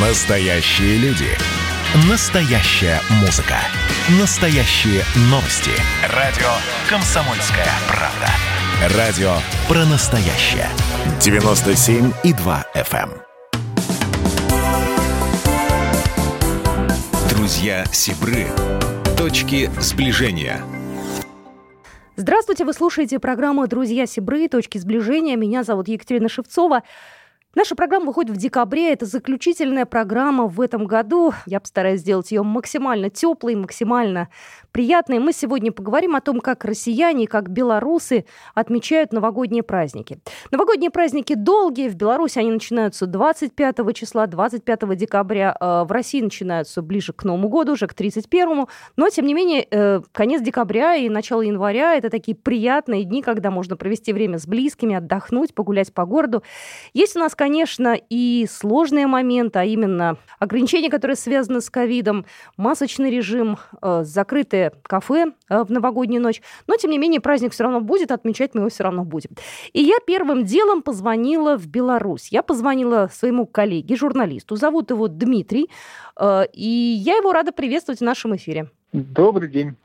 Настоящие люди. Настоящая музыка. Настоящие новости. Радио «Комсомольская правда». Радио про настоящее. 97,2 FM. эм. Друзья Сибры. Точки сближения. Здравствуйте, вы слушаете программу «Друзья Сибры. Точки сближения». Меня зовут Екатерина Шевцова. Наша программа выходит в декабре. Это заключительная программа в этом году. Я постараюсь сделать ее максимально теплой, максимально приятной. Мы сегодня поговорим о том, как россияне и как белорусы отмечают новогодние праздники. Новогодние праздники долгие. В Беларуси они начинаются 25 числа, 25 декабря. Э, в России начинаются ближе к Новому году, уже к 31. Но, тем не менее, э, конец декабря и начало января – это такие приятные дни, когда можно провести время с близкими, отдохнуть, погулять по городу. Есть у нас, конечно, и сложные моменты, а именно ограничения, которые связаны с ковидом, масочный режим, э, закрытые кафе э, в новогоднюю ночь. Но, тем не менее, праздник все равно будет, отмечать мы его все равно будем. И я первым делом позвонила в Беларусь. Я позвонила своему коллеге, журналисту. Зовут его Дмитрий. Э, и я его рада приветствовать в нашем эфире. Добрый день.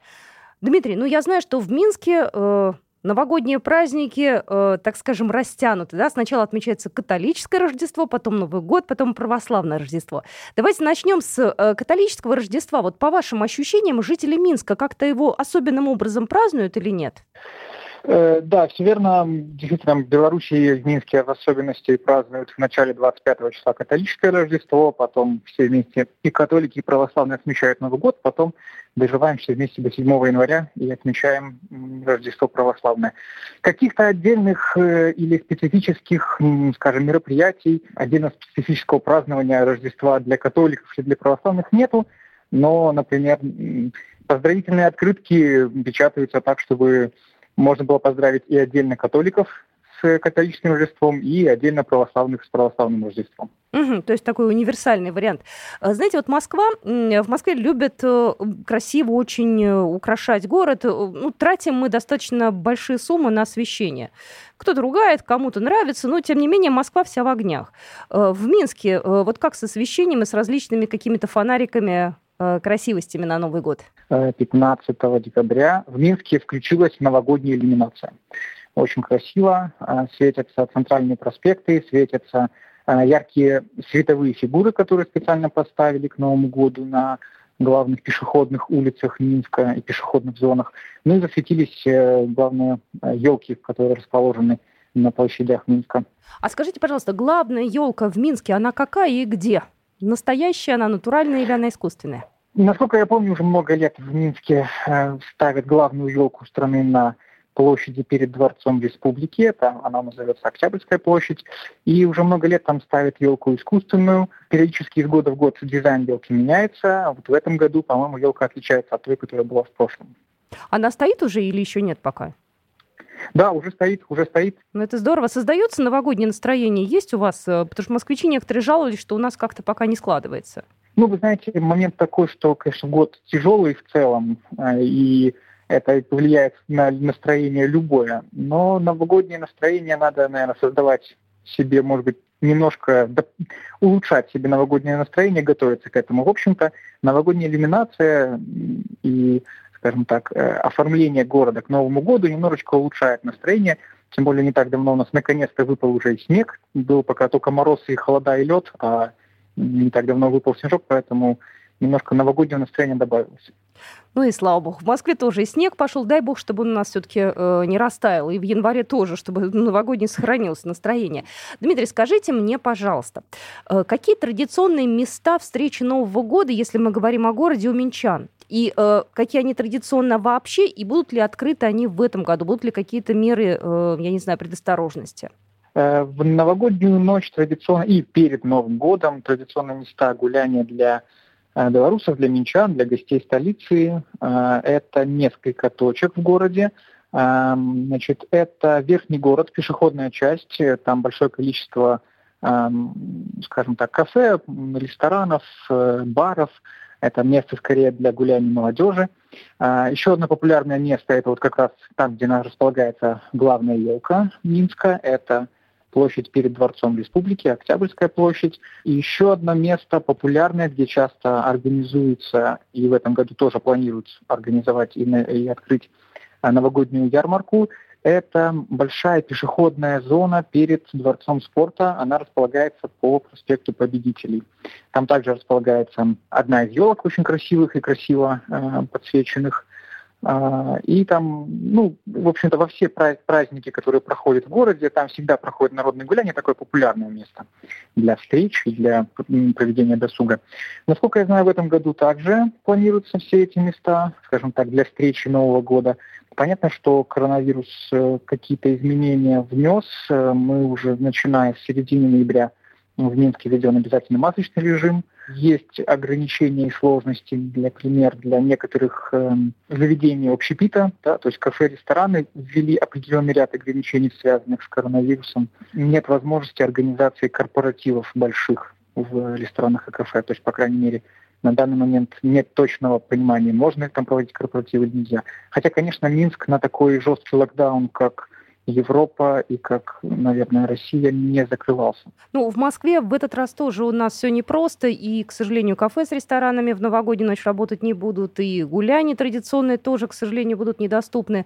Дмитрий, ну я знаю, что в Минске Новогодние праздники, э, так скажем, растянуты. Да? Сначала отмечается католическое Рождество, потом Новый год, потом православное Рождество. Давайте начнем с э, католического Рождества. Вот по вашим ощущениям, жители Минска как-то его особенным образом празднуют или нет? Э, да, все верно. Действительно, в Беларуси и в Минске в особенности празднуют в начале 25 числа католическое Рождество, потом все вместе и католики, и православные отмечают Новый год, потом доживаем все вместе до 7 января и отмечаем Рождество православное. Каких-то отдельных э, или специфических, скажем, мероприятий, отдельно специфического празднования Рождества для католиков или для православных нету, но, например, поздравительные открытки печатаются так, чтобы можно было поздравить и отдельно католиков с католическим Рождеством, и отдельно православных с православным Рождеством. Угу, то есть такой универсальный вариант. А, знаете, вот Москва, в Москве любят э, красиво очень э, украшать город. Э, ну, тратим мы достаточно большие суммы на освещение. Кто-то ругает, кому-то нравится, но тем не менее Москва вся в огнях. В Минске вот как с освещением и с различными какими-то фонариками красивостями на Новый год? 15 декабря в Минске включилась новогодняя иллюминация. Очень красиво, а, светятся центральные проспекты, светятся яркие световые фигуры, которые специально поставили к Новому году на главных пешеходных улицах Минска и пешеходных зонах. Ну и засветились э, главные елки, которые расположены на площадях Минска. А скажите, пожалуйста, главная елка в Минске, она какая и где? Настоящая она, натуральная или она искусственная? Насколько я помню, уже много лет в Минске э, ставят главную елку страны на площади перед Дворцом Республики, это она называется Октябрьская площадь, и уже много лет там ставят елку искусственную. Периодически из года в год дизайн елки меняется, а вот в этом году, по-моему, елка отличается от той, которая была в прошлом. Она стоит уже или еще нет пока? Да, уже стоит, уже стоит. Ну, это здорово. Создается новогоднее настроение есть у вас? Э, потому что москвичи некоторые жаловались, что у нас как-то пока не складывается. Ну, вы знаете, момент такой, что, конечно, год тяжелый в целом, а, и это влияет на настроение любое. Но новогоднее настроение надо, наверное, создавать себе, может быть, немножко улучшать себе новогоднее настроение, готовиться к этому. В общем-то, новогодняя иллюминация и, скажем так, э, оформление города к Новому году немножечко улучшает настроение. Тем более не так давно у нас наконец-то выпал уже и снег. Был пока только мороз и холода и лед, а не так давно выпал снежок, поэтому немножко новогоднего настроения добавилось. Ну и слава богу. В Москве тоже и снег пошел. Дай бог, чтобы он у нас все-таки э, не растаял. И в январе тоже, чтобы новогоднее сохранилось настроение. Дмитрий, скажите мне, пожалуйста, э, какие традиционные места встречи Нового года, если мы говорим о городе, у минчан? И э, какие они традиционно вообще? И будут ли открыты они в этом году? Будут ли какие-то меры, э, я не знаю, предосторожности? Э, в новогоднюю ночь традиционно и перед Новым годом традиционные места гуляния для э, белорусов, для минчан, для гостей столицы. Э, это несколько точек в городе. Значит, это верхний город, пешеходная часть, там большое количество, скажем так, кафе, ресторанов, баров. Это место скорее для гуляния молодежи. Еще одно популярное место – это вот как раз там, где располагается главная елка Минска. Это площадь перед Дворцом Республики, Октябрьская площадь. И еще одно место популярное, где часто организуется, и в этом году тоже планируют организовать и, и открыть а, новогоднюю ярмарку, это большая пешеходная зона перед Дворцом спорта. Она располагается по проспекту Победителей. Там также располагается одна из елок очень красивых и красиво э, подсвеченных. А, и там, ну, в общем-то, во все праздники, которые проходят в городе, там всегда проходит народное гуляние, такое популярное место для встреч для проведения досуга. Насколько я знаю, в этом году также планируются все эти места, скажем так, для встречи Нового года. Понятно, что коронавирус э, какие-то изменения внес. Э, мы уже, начиная с середины ноября, в Минске введен обязательный масочный режим – есть ограничения и сложности, например, для некоторых э, заведений общепита, да, то есть кафе, рестораны ввели определенный ряд ограничений, связанных с коронавирусом. Нет возможности организации корпоративов больших в ресторанах и кафе, то есть, по крайней мере, на данный момент нет точного понимания, можно ли там проводить корпоративы или нельзя. Хотя, конечно, Минск на такой жесткий локдаун, как Европа и как, наверное, Россия не закрывался. Ну, в Москве в этот раз тоже у нас все непросто, и, к сожалению, кафе с ресторанами в новогоднюю ночь работать не будут, и гуляния традиционные тоже, к сожалению, будут недоступны.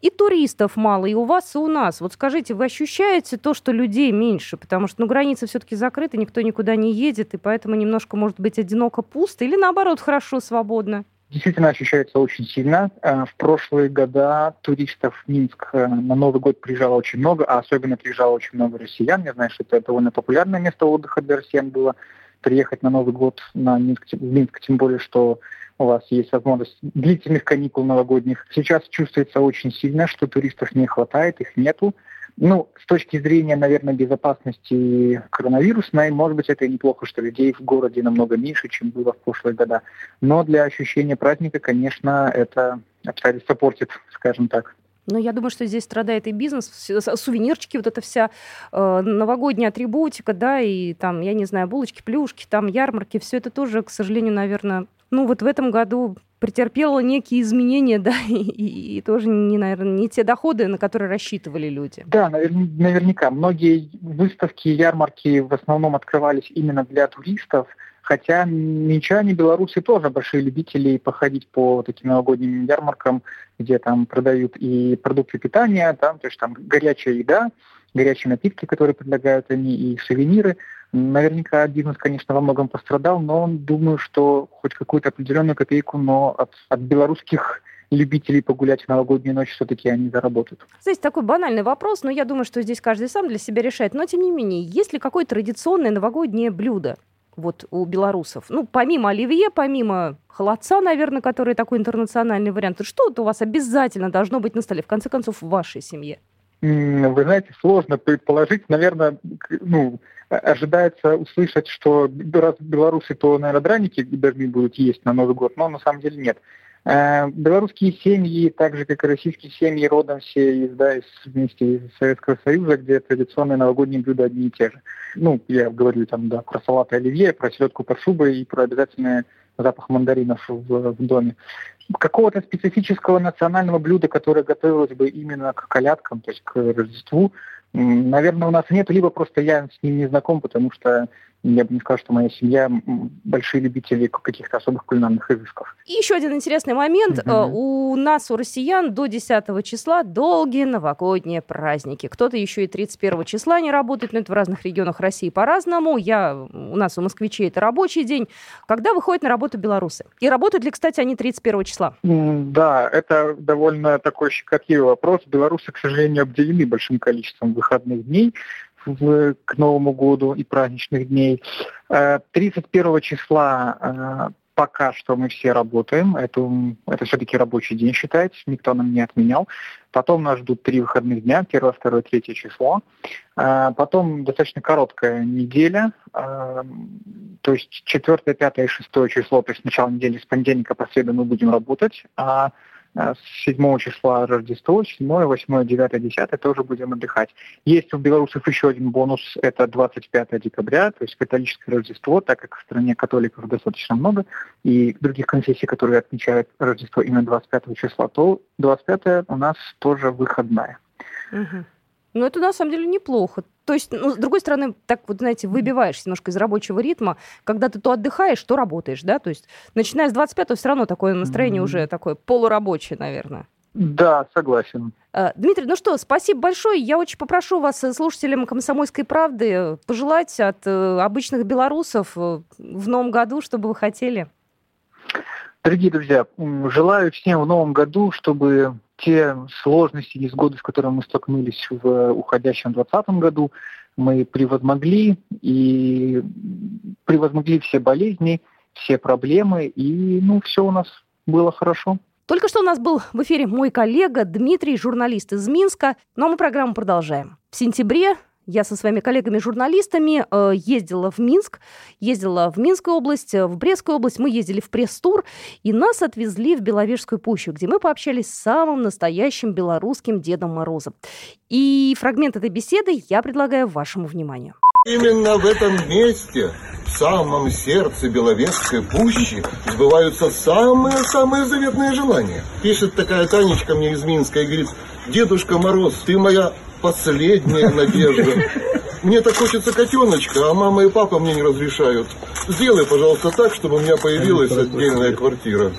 И туристов мало, и у вас, и у нас. Вот скажите, вы ощущаете то, что людей меньше? Потому что, ну, границы все-таки закрыты, никто никуда не едет, и поэтому немножко, может быть, одиноко пусто, или наоборот, хорошо, свободно? Действительно ощущается очень сильно. Э, в прошлые года туристов в Минск э, на Новый год приезжало очень много, а особенно приезжало очень много россиян. Я знаю, что это довольно популярное место отдыха для россиян было приехать на Новый год на Минск, в Минск, тем более, что у вас есть возможность длительных каникул новогодних. Сейчас чувствуется очень сильно, что туристов не хватает, их нету. Ну, с точки зрения, наверное, безопасности коронавирусной, может быть, это и неплохо, что людей в городе намного меньше, чем было в прошлые года. Но для ощущения праздника, конечно, это обстоятельство портит, скажем так. Но я думаю, что здесь страдает и бизнес, сувенирчики, вот эта вся э, новогодняя атрибутика, да, и там, я не знаю, булочки, плюшки, там ярмарки, все это тоже, к сожалению, наверное, ну вот в этом году претерпела некие изменения, да, и, и, и тоже, не, наверное, не те доходы, на которые рассчитывали люди. Да, навер- наверняка. Многие выставки, ярмарки в основном открывались именно для туристов, хотя минчане, белорусы тоже большие любители походить по таким новогодним ярмаркам, где там продают и продукты питания, там, то есть там горячая еда, горячие напитки, которые предлагают они, и сувениры – Наверняка бизнес, конечно, во многом пострадал, но думаю, что хоть какую-то определенную копейку, но от, от белорусских любителей погулять в новогоднюю ночь все-таки они заработают. Здесь такой банальный вопрос, но я думаю, что здесь каждый сам для себя решает. Но тем не менее, есть ли какое-то традиционное новогоднее блюдо вот у белорусов? Ну, помимо оливье, помимо холодца, наверное, который такой интернациональный вариант, что вот у вас обязательно должно быть на столе, в конце концов, в вашей семье? Вы знаете, сложно предположить. Наверное, ну, ожидается услышать, что раз белорусы, то, наверное, драники должны будут есть на Новый год, но на самом деле нет. Э, белорусские семьи, так же как и российские семьи, родом все из, да, из, вместе из Советского Союза, где традиционные новогодние блюда одни и те же. Ну, я говорю там, да, про салат оливье, про селедку под шубой и про обязательный запах мандаринов в, в доме. Какого-то специфического национального блюда, которое готовилось бы именно к колядкам, то есть к Рождеству, наверное, у нас нет, либо просто я с ним не знаком, потому что я бы не сказал, что моя семья большие любители каких-то особых кулинарных изысков. И еще один интересный момент. Mm-hmm. У нас, у россиян, до 10 числа долгие новогодние праздники. Кто-то еще и 31 числа не работает, но это в разных регионах России по-разному. Я, у нас, у москвичей, это рабочий день. Когда выходят на работу белорусы? И работают ли, кстати, они 31 числа? Да, это довольно такой щекотливый вопрос. Белорусы, к сожалению, обделены большим количеством выходных дней к Новому году и праздничных дней. 31 э, числа э, пока что мы все работаем. Это, это все-таки рабочий день считается, никто нам не отменял. Потом нас ждут три выходных дня, 1, 2, 3 число. Э, потом достаточно короткая неделя, то есть 4, 5 и 6 число, то есть начало недели с понедельника по среду мы будем работать, а с 7 числа Рождество, 7, 8, 9, 10 тоже будем отдыхать. Есть у белорусов еще один бонус, это 25 декабря, то есть католическое Рождество, так как в стране католиков достаточно много, и других конфессий, которые отмечают Рождество именно 25 числа, то 25 у нас тоже выходная. Угу. Ну, это на самом деле неплохо. То есть, ну, с другой стороны, так вот, знаете, выбиваешься немножко из рабочего ритма, когда ты то отдыхаешь, то работаешь, да? То есть, начиная с 25-го, все равно такое настроение mm-hmm. уже такое полурабочее, наверное. Да, согласен. Э, Дмитрий, ну что, спасибо большое. Я очень попрошу вас, э, слушателям «Комсомольской правды», пожелать от э, обычных белорусов в новом году, что бы вы хотели. Дорогие друзья, желаю всем в новом году, чтобы те сложности, невзгоды, с которыми мы столкнулись в уходящем 2020 году, мы превозмогли и превозмогли все болезни, все проблемы, и ну, все у нас было хорошо. Только что у нас был в эфире мой коллега Дмитрий, журналист из Минска. Ну а мы программу продолжаем. В сентябре я со своими коллегами-журналистами э, ездила в Минск, ездила в Минскую область, э, в Брестскую область. Мы ездили в пресс-тур, и нас отвезли в Беловежскую пущу, где мы пообщались с самым настоящим белорусским Дедом Морозом. И фрагмент этой беседы я предлагаю вашему вниманию. Именно в этом месте, в самом сердце Беловежской пущи, сбываются самые-самые заветные желания. Пишет такая Танечка мне из Минска и говорит, Дедушка Мороз, ты моя последняя надежда. Мне так хочется котеночка, а мама и папа мне не разрешают. Сделай, пожалуйста, так, чтобы у меня появилась отдельная квартира.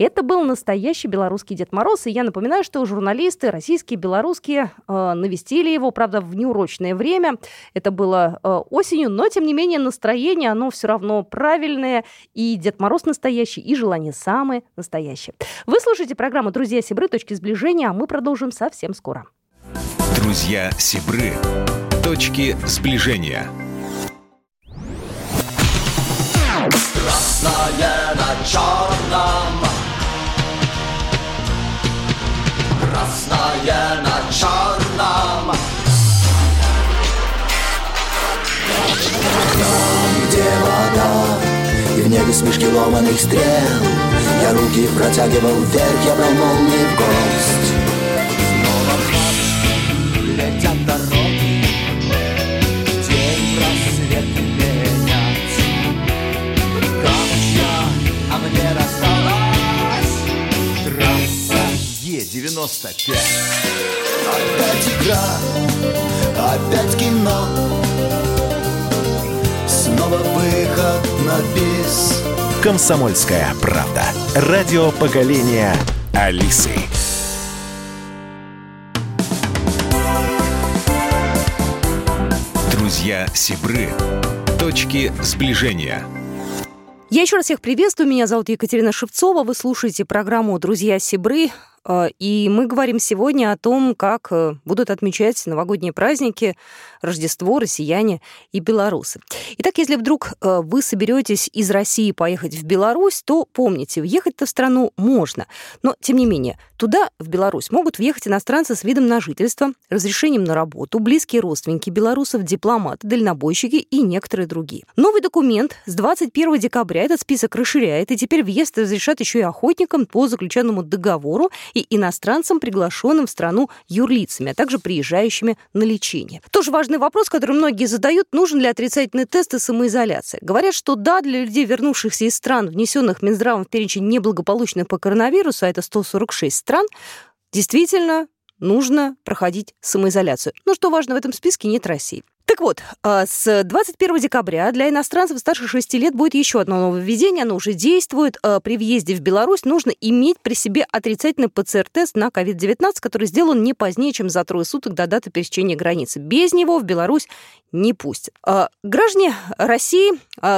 Это был настоящий белорусский Дед Мороз, и я напоминаю, что журналисты российские, белорусские э, навестили его, правда, в неурочное время. Это было э, осенью, но, тем не менее, настроение, оно все равно правильное, и Дед Мороз настоящий, и желание самое настоящее. Вы слушаете программу «Друзья Сибры. Точки сближения», а мы продолжим совсем скоро. Друзья Сибры. Точки сближения. Красное на черном Красное на черном Там, где вода И в небе смешки ломаных стрел Я руки протягивал вверх, я брал молнии в гость летят дороги День рассвет менять Камча, а мне рассталась Трасса Е-95 Опять игра, опять кино Снова выход на бис Комсомольская правда. Радио поколения Алисы. Друзья Сибры. Точки сближения. Я еще раз всех приветствую. Меня зовут Екатерина Шевцова. Вы слушаете программу «Друзья Сибры». Э, И мы говорим сегодня о том, как э, будут отмечать новогодние праздники, Рождество, россияне и белорусы. Итак, если вдруг э, вы соберетесь из России поехать в Беларусь, то помните, въехать-то в страну можно. Но, тем не менее, туда, в Беларусь, могут въехать иностранцы с видом на жительство, разрешением на работу, близкие родственники белорусов, дипломаты, дальнобойщики и некоторые другие. Новый документ с 21 декабря этот список расширяет, и теперь въезд разрешат еще и охотникам по заключенному договору и иностранцам, приглашенным в страну юрлицами, а также приезжающими на лечение. Тоже важный вопрос, который многие задают, нужен ли отрицательный тест и самоизоляция. Говорят, что да, для людей, вернувшихся из стран, внесенных Минздравом в перечень неблагополучных по коронавирусу, а это 146 стран, действительно нужно проходить самоизоляцию. Но что важно, в этом списке нет России. Так вот, а, с 21 декабря для иностранцев старше 6 лет будет еще одно нововведение. Оно уже действует. А, при въезде в Беларусь нужно иметь при себе отрицательный ПЦР-тест на COVID-19, который сделан не позднее, чем за трое суток до даты пересечения границы. Без него в Беларусь не пустят. А, граждане России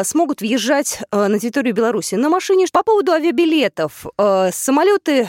смогут въезжать на территорию Беларуси на машине. По поводу авиабилетов. Самолеты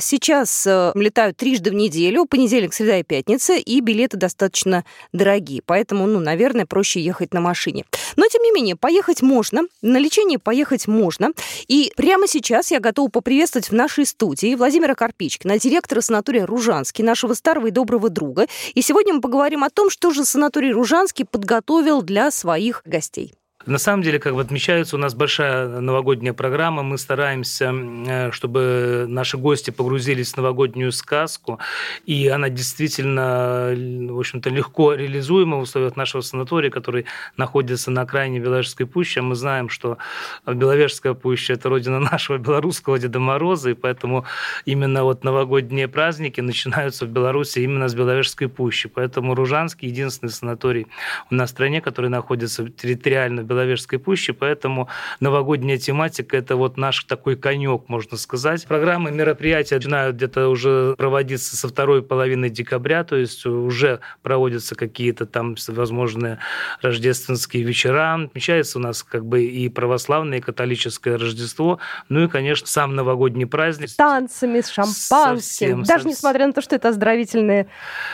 сейчас летают трижды в неделю, понедельник, среда и пятница, и билеты достаточно дорогие. Поэтому, ну, наверное, проще ехать на машине. Но, тем не менее, поехать можно. На лечение поехать можно. И прямо сейчас я готова поприветствовать в нашей студии Владимира Карпичкина, директора санатория «Ружанский», нашего старого и доброго друга. И сегодня мы поговорим о том, что же санаторий «Ружанский» подготовил для своих гостей. На самом деле, как бы отмечается, у нас большая новогодняя программа. Мы стараемся, э, чтобы наши гости погрузились в новогоднюю сказку. И она действительно, в общем-то, легко реализуема в условиях нашего санатория, который находится на окраине Беловежской пущи. А мы знаем, что Беловежская пуща – это родина нашего белорусского Деда Мороза, и поэтому именно вот новогодние праздники начинаются в Беларуси именно с Беловежской пущи. Поэтому Ружанский – единственный санаторий у нас в стране, который находится территориально Беловежской пущи, поэтому новогодняя тематика – это вот наш такой конек, можно сказать. Программы мероприятия начинают где-то уже проводиться со второй половины декабря, то есть уже проводятся какие-то там возможные рождественские вечера. Отмечается у нас как бы и православное, и католическое Рождество, ну и, конечно, сам новогодний праздник. С танцами, с шампанским. Совсем, Даже совсем. несмотря на то, что это оздоровительное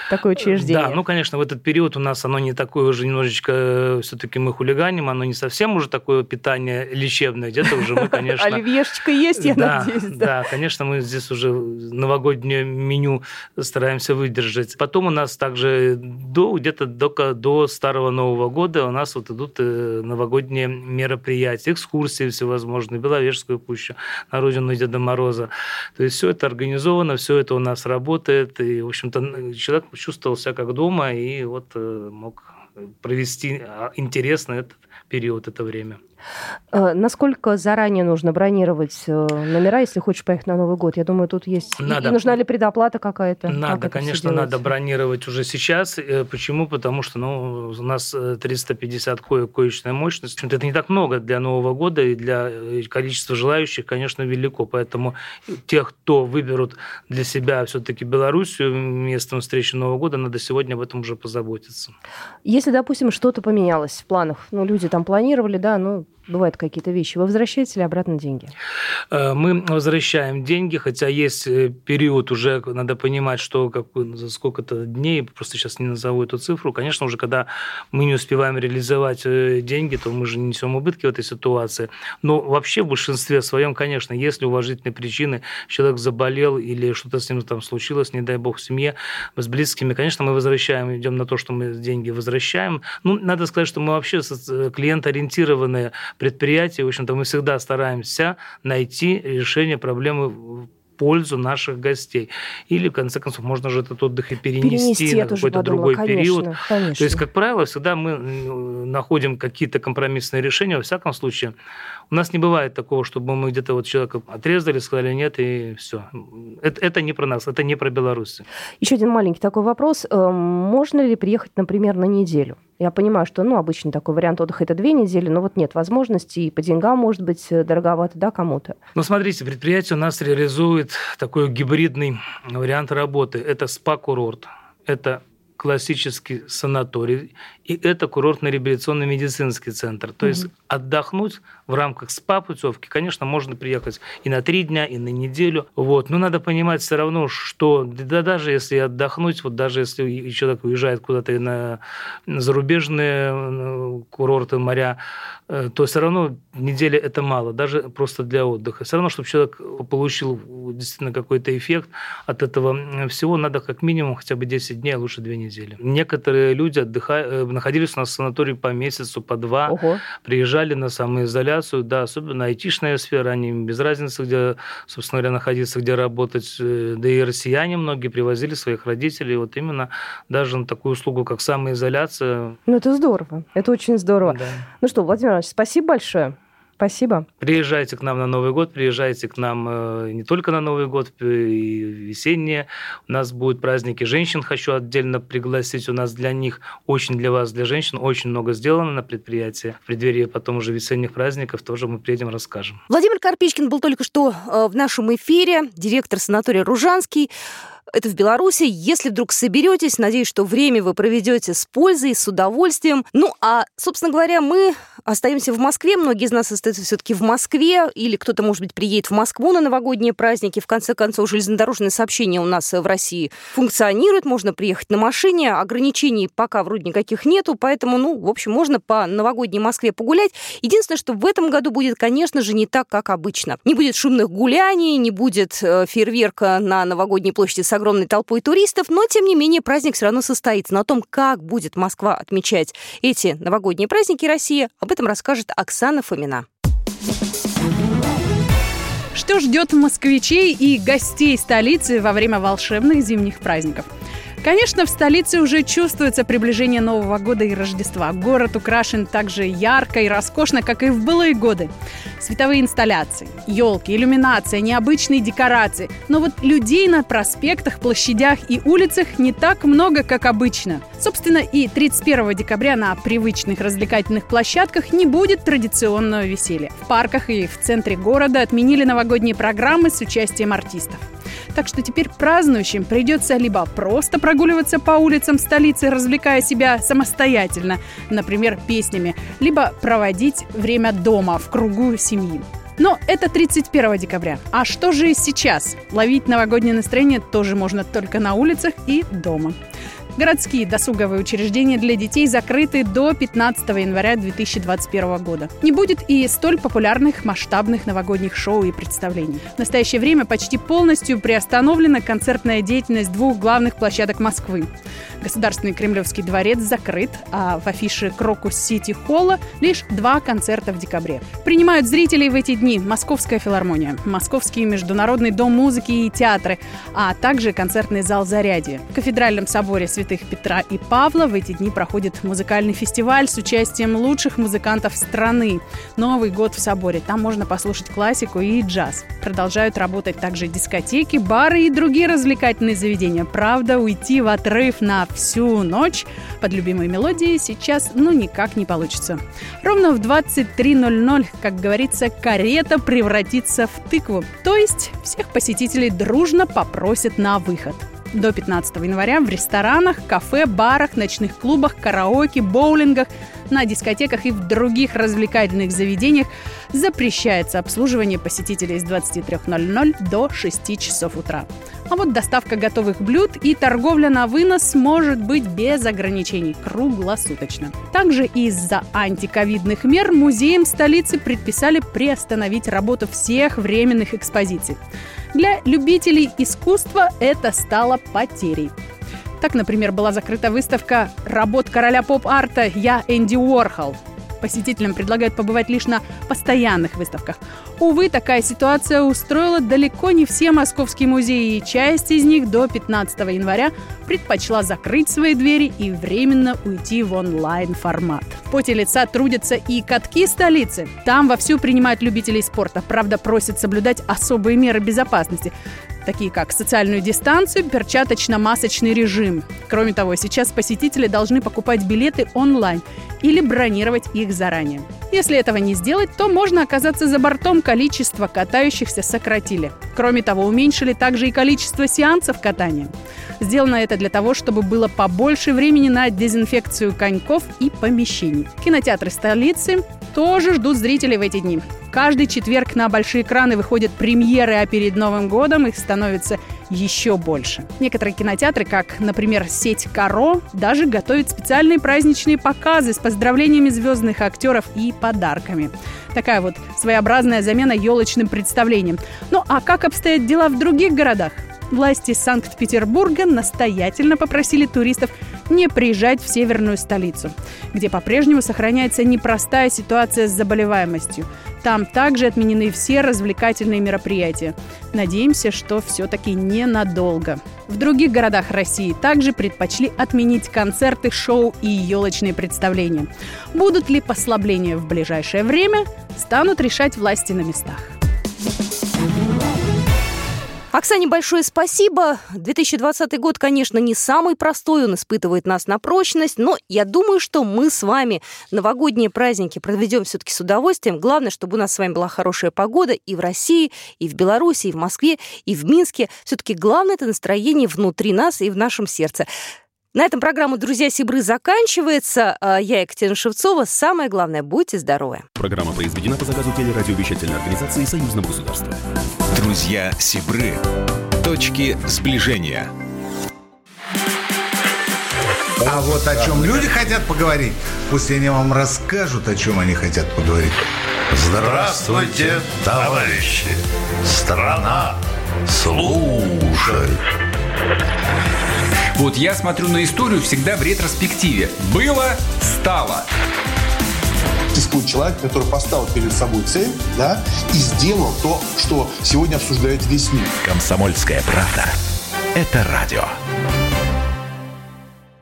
такое учреждение. Да, ну, конечно, в этот период у нас оно не такое уже немножечко, э, все-таки мы хулиганим, оно не совсем уже такое питание лечебное, где-то уже мы, конечно... Оливьешечка есть, я надеюсь. Да, конечно, мы здесь уже новогоднее меню стараемся выдержать. Потом у нас также до где-то до, до Старого Нового года у нас вот идут э, новогодние мероприятия, экскурсии всевозможные, Беловежскую пущу, на родину Деда Мороза. То есть все это организовано, все это у нас работает, и, в общем-то, человек чувствовал себя как дома и вот э, мог провести а, интересно этот период, это время. Э, насколько заранее нужно бронировать э, номера, если хочешь поехать на Новый год? Я думаю, тут есть... Надо. И нужна ли предоплата какая-то? Надо, как конечно, надо бронировать уже сейчас. Э, почему? Потому что ну, у нас 350 коек коечная мощность. Это не так много для Нового года, и для количества желающих, конечно, велико. Поэтому тех, кто выберут для себя все-таки Белоруссию местом встречи Нового года, надо сегодня об этом уже позаботиться. Если, допустим, что-то поменялось в планах, ну, люди там планировали, да, ну, бывают какие-то вещи, вы возвращаете ли обратно деньги? Э, мы возвращаем деньги, хотя есть э, период уже, надо понимать, что как, за сколько-то дней, просто сейчас не назову эту цифру, конечно, уже когда мы не успеваем реализовать э, деньги, то мы же несем убытки в этой ситуации. Но вообще в большинстве своем, конечно, если уважительные причины, человек заболел или что-то с ним там случилось, не дай бог, в семье, с близкими, конечно, мы возвращаем, идем на то, что мы деньги возвращаем. Ну, надо сказать, что мы вообще клиент-ориентированные предприятия, в общем-то, мы всегда стараемся найти решение проблемы в пользу наших гостей. Или, в конце концов, можно же этот отдых и перенести, перенести на какой-то другой конечно, период. Конечно. То есть, как правило, всегда мы находим какие-то компромиссные решения. Во всяком случае, у нас не бывает такого, чтобы мы где-то вот человека отрезали, сказали нет, и все. Это, это не про нас, это не про Беларусь. Еще один маленький такой вопрос. Эм, можно ли приехать, например, на неделю? Я понимаю, что, ну, обычный такой вариант отдыха – это две недели, но вот нет возможности, и по деньгам может быть э, дороговато, да, кому-то. Ну, смотрите, предприятие у нас реализует такой гибридный вариант работы. Это спа-курорт, это классический санаторий, и это курортно-реабилитационный медицинский центр. То mm-hmm. есть отдохнуть в рамках СПА-путевки, конечно, можно приехать и на три дня, и на неделю. Вот. Но надо понимать все равно, что да, даже если отдохнуть, вот даже если человек уезжает куда-то на зарубежные курорты, моря, э, то все равно неделя это мало, даже просто для отдыха. Все равно, чтобы человек получил действительно какой-то эффект от этого всего, надо как минимум хотя бы 10 дней, а лучше 2 недели. Некоторые люди отдыхают, э, находились у нас в санатории по месяцу, по два, Ого. приезжали на самоизоляцию, да, особенно айтишная сфера, они без разницы, где, собственно говоря, находиться, где работать, э, да и россияне многие привозили своих родителей, вот именно даже на такую услугу, как самоизоляция. Ну, это здорово, это очень здорово. Да. Ну что, Владимир Иванович, спасибо большое. Спасибо. Приезжайте к нам на Новый год, приезжайте к нам э, не только на Новый год, и весеннее. У нас будут праздники женщин, хочу отдельно пригласить. У нас для них, очень для вас, для женщин, очень много сделано на предприятии. В преддверии потом уже весенних праздников тоже мы приедем, расскажем. Владимир Карпичкин был только что э, в нашем эфире, директор санатория «Ружанский». Это в Беларуси. Если вдруг соберетесь, надеюсь, что время вы проведете с пользой, с удовольствием. Ну, а, собственно говоря, мы остаемся в Москве. Многие из нас остаются все-таки в Москве. Или кто-то, может быть, приедет в Москву на новогодние праздники. В конце концов, железнодорожное сообщение у нас в России функционирует. Можно приехать на машине. Ограничений пока вроде никаких нету. Поэтому, ну, в общем, можно по новогодней Москве погулять. Единственное, что в этом году будет, конечно же, не так, как обычно. Не будет шумных гуляний, не будет э, фейерверка на новогодней площади огромной толпой туристов, но, тем не менее, праздник все равно состоится. Но о том, как будет Москва отмечать эти новогодние праздники России, об этом расскажет Оксана Фомина. Что ждет москвичей и гостей столицы во время волшебных зимних праздников? Конечно, в столице уже чувствуется приближение Нового года и Рождества. Город украшен так же ярко и роскошно, как и в былые годы. Световые инсталляции, елки, иллюминация, необычные декорации. Но вот людей на проспектах, площадях и улицах не так много, как обычно. Собственно, и 31 декабря на привычных развлекательных площадках не будет традиционного веселья. В парках и в центре города отменили новогодние программы с участием артистов. Так что теперь празднующим придется либо просто прогуливаться по улицам столицы, развлекая себя самостоятельно, например, песнями, либо проводить время дома в кругу семьи. Но это 31 декабря. А что же сейчас? Ловить новогоднее настроение тоже можно только на улицах и дома. Городские досуговые учреждения для детей закрыты до 15 января 2021 года. Не будет и столь популярных масштабных новогодних шоу и представлений. В настоящее время почти полностью приостановлена концертная деятельность двух главных площадок Москвы. Государственный Кремлевский дворец закрыт, а в афише Крокус Сити Холла лишь два концерта в декабре. Принимают зрителей в эти дни Московская филармония, Московский международный дом музыки и театры, а также концертный зал «Зарядье». В кафедральном соборе святых Петра и Павла в эти дни проходит музыкальный фестиваль с участием лучших музыкантов страны. Новый год в соборе. Там можно послушать классику и джаз. Продолжают работать также дискотеки, бары и другие развлекательные заведения. Правда, уйти в отрыв на всю ночь под любимые мелодии сейчас ну никак не получится. Ровно в 23.00, как говорится, карета превратится в тыкву. То есть всех посетителей дружно попросят на выход до 15 января в ресторанах, кафе, барах, ночных клубах, караоке, боулингах, на дискотеках и в других развлекательных заведениях запрещается обслуживание посетителей с 23.00 до 6 часов утра. А вот доставка готовых блюд и торговля на вынос может быть без ограничений круглосуточно. Также из-за антиковидных мер музеям столицы предписали приостановить работу всех временных экспозиций. Для любителей искусства это стало потерей. Так, например, была закрыта выставка работ короля поп-арта «Я Энди Уорхол», Посетителям предлагают побывать лишь на постоянных выставках. Увы, такая ситуация устроила далеко не все московские музеи, и часть из них до 15 января предпочла закрыть свои двери и временно уйти в онлайн-формат. В поте лица трудятся и катки столицы. Там вовсю принимают любителей спорта. Правда, просят соблюдать особые меры безопасности такие как социальную дистанцию, перчаточно-масочный режим. Кроме того, сейчас посетители должны покупать билеты онлайн или бронировать их заранее. Если этого не сделать, то можно оказаться за бортом, количество катающихся сократили. Кроме того, уменьшили также и количество сеансов катания. Сделано это для того, чтобы было побольше времени на дезинфекцию коньков и помещений. Кинотеатры столицы тоже ждут зрителей в эти дни. Каждый четверг на большие экраны выходят премьеры, а перед Новым годом их становится еще больше. Некоторые кинотеатры, как, например, сеть Каро, даже готовят специальные праздничные показы с поздравлениями звездных актеров и подарками. Такая вот своеобразная замена елочным представлением. Ну а как обстоят дела в других городах? Власти Санкт-Петербурга настоятельно попросили туристов не приезжать в северную столицу, где по-прежнему сохраняется непростая ситуация с заболеваемостью. Там также отменены все развлекательные мероприятия. Надеемся, что все-таки ненадолго. В других городах России также предпочли отменить концерты, шоу и елочные представления. Будут ли послабления в ближайшее время, станут решать власти на местах. Оксане большое спасибо. 2020 год, конечно, не самый простой, он испытывает нас на прочность, но я думаю, что мы с вами новогодние праздники проведем все-таки с удовольствием. Главное, чтобы у нас с вами была хорошая погода и в России, и в Беларуси, и в Москве, и в Минске. Все-таки главное это настроение внутри нас и в нашем сердце. На этом программа «Друзья Сибры» заканчивается. А я Екатерина Шевцова. Самое главное, будьте здоровы. Программа произведена по заказу телерадиовещательной организации Союзного государства. «Друзья Сибры». Точки сближения. А вот о чем люди хотят поговорить, пусть они вам расскажут, о чем они хотят поговорить. Здравствуйте, товарищи! Страна, слушай! Вот я смотрю на историю всегда в ретроспективе. Было, стало. Существует человек, который поставил перед собой цель, да, и сделал то, что сегодня обсуждает весь мир. Комсомольская правда. Это радио.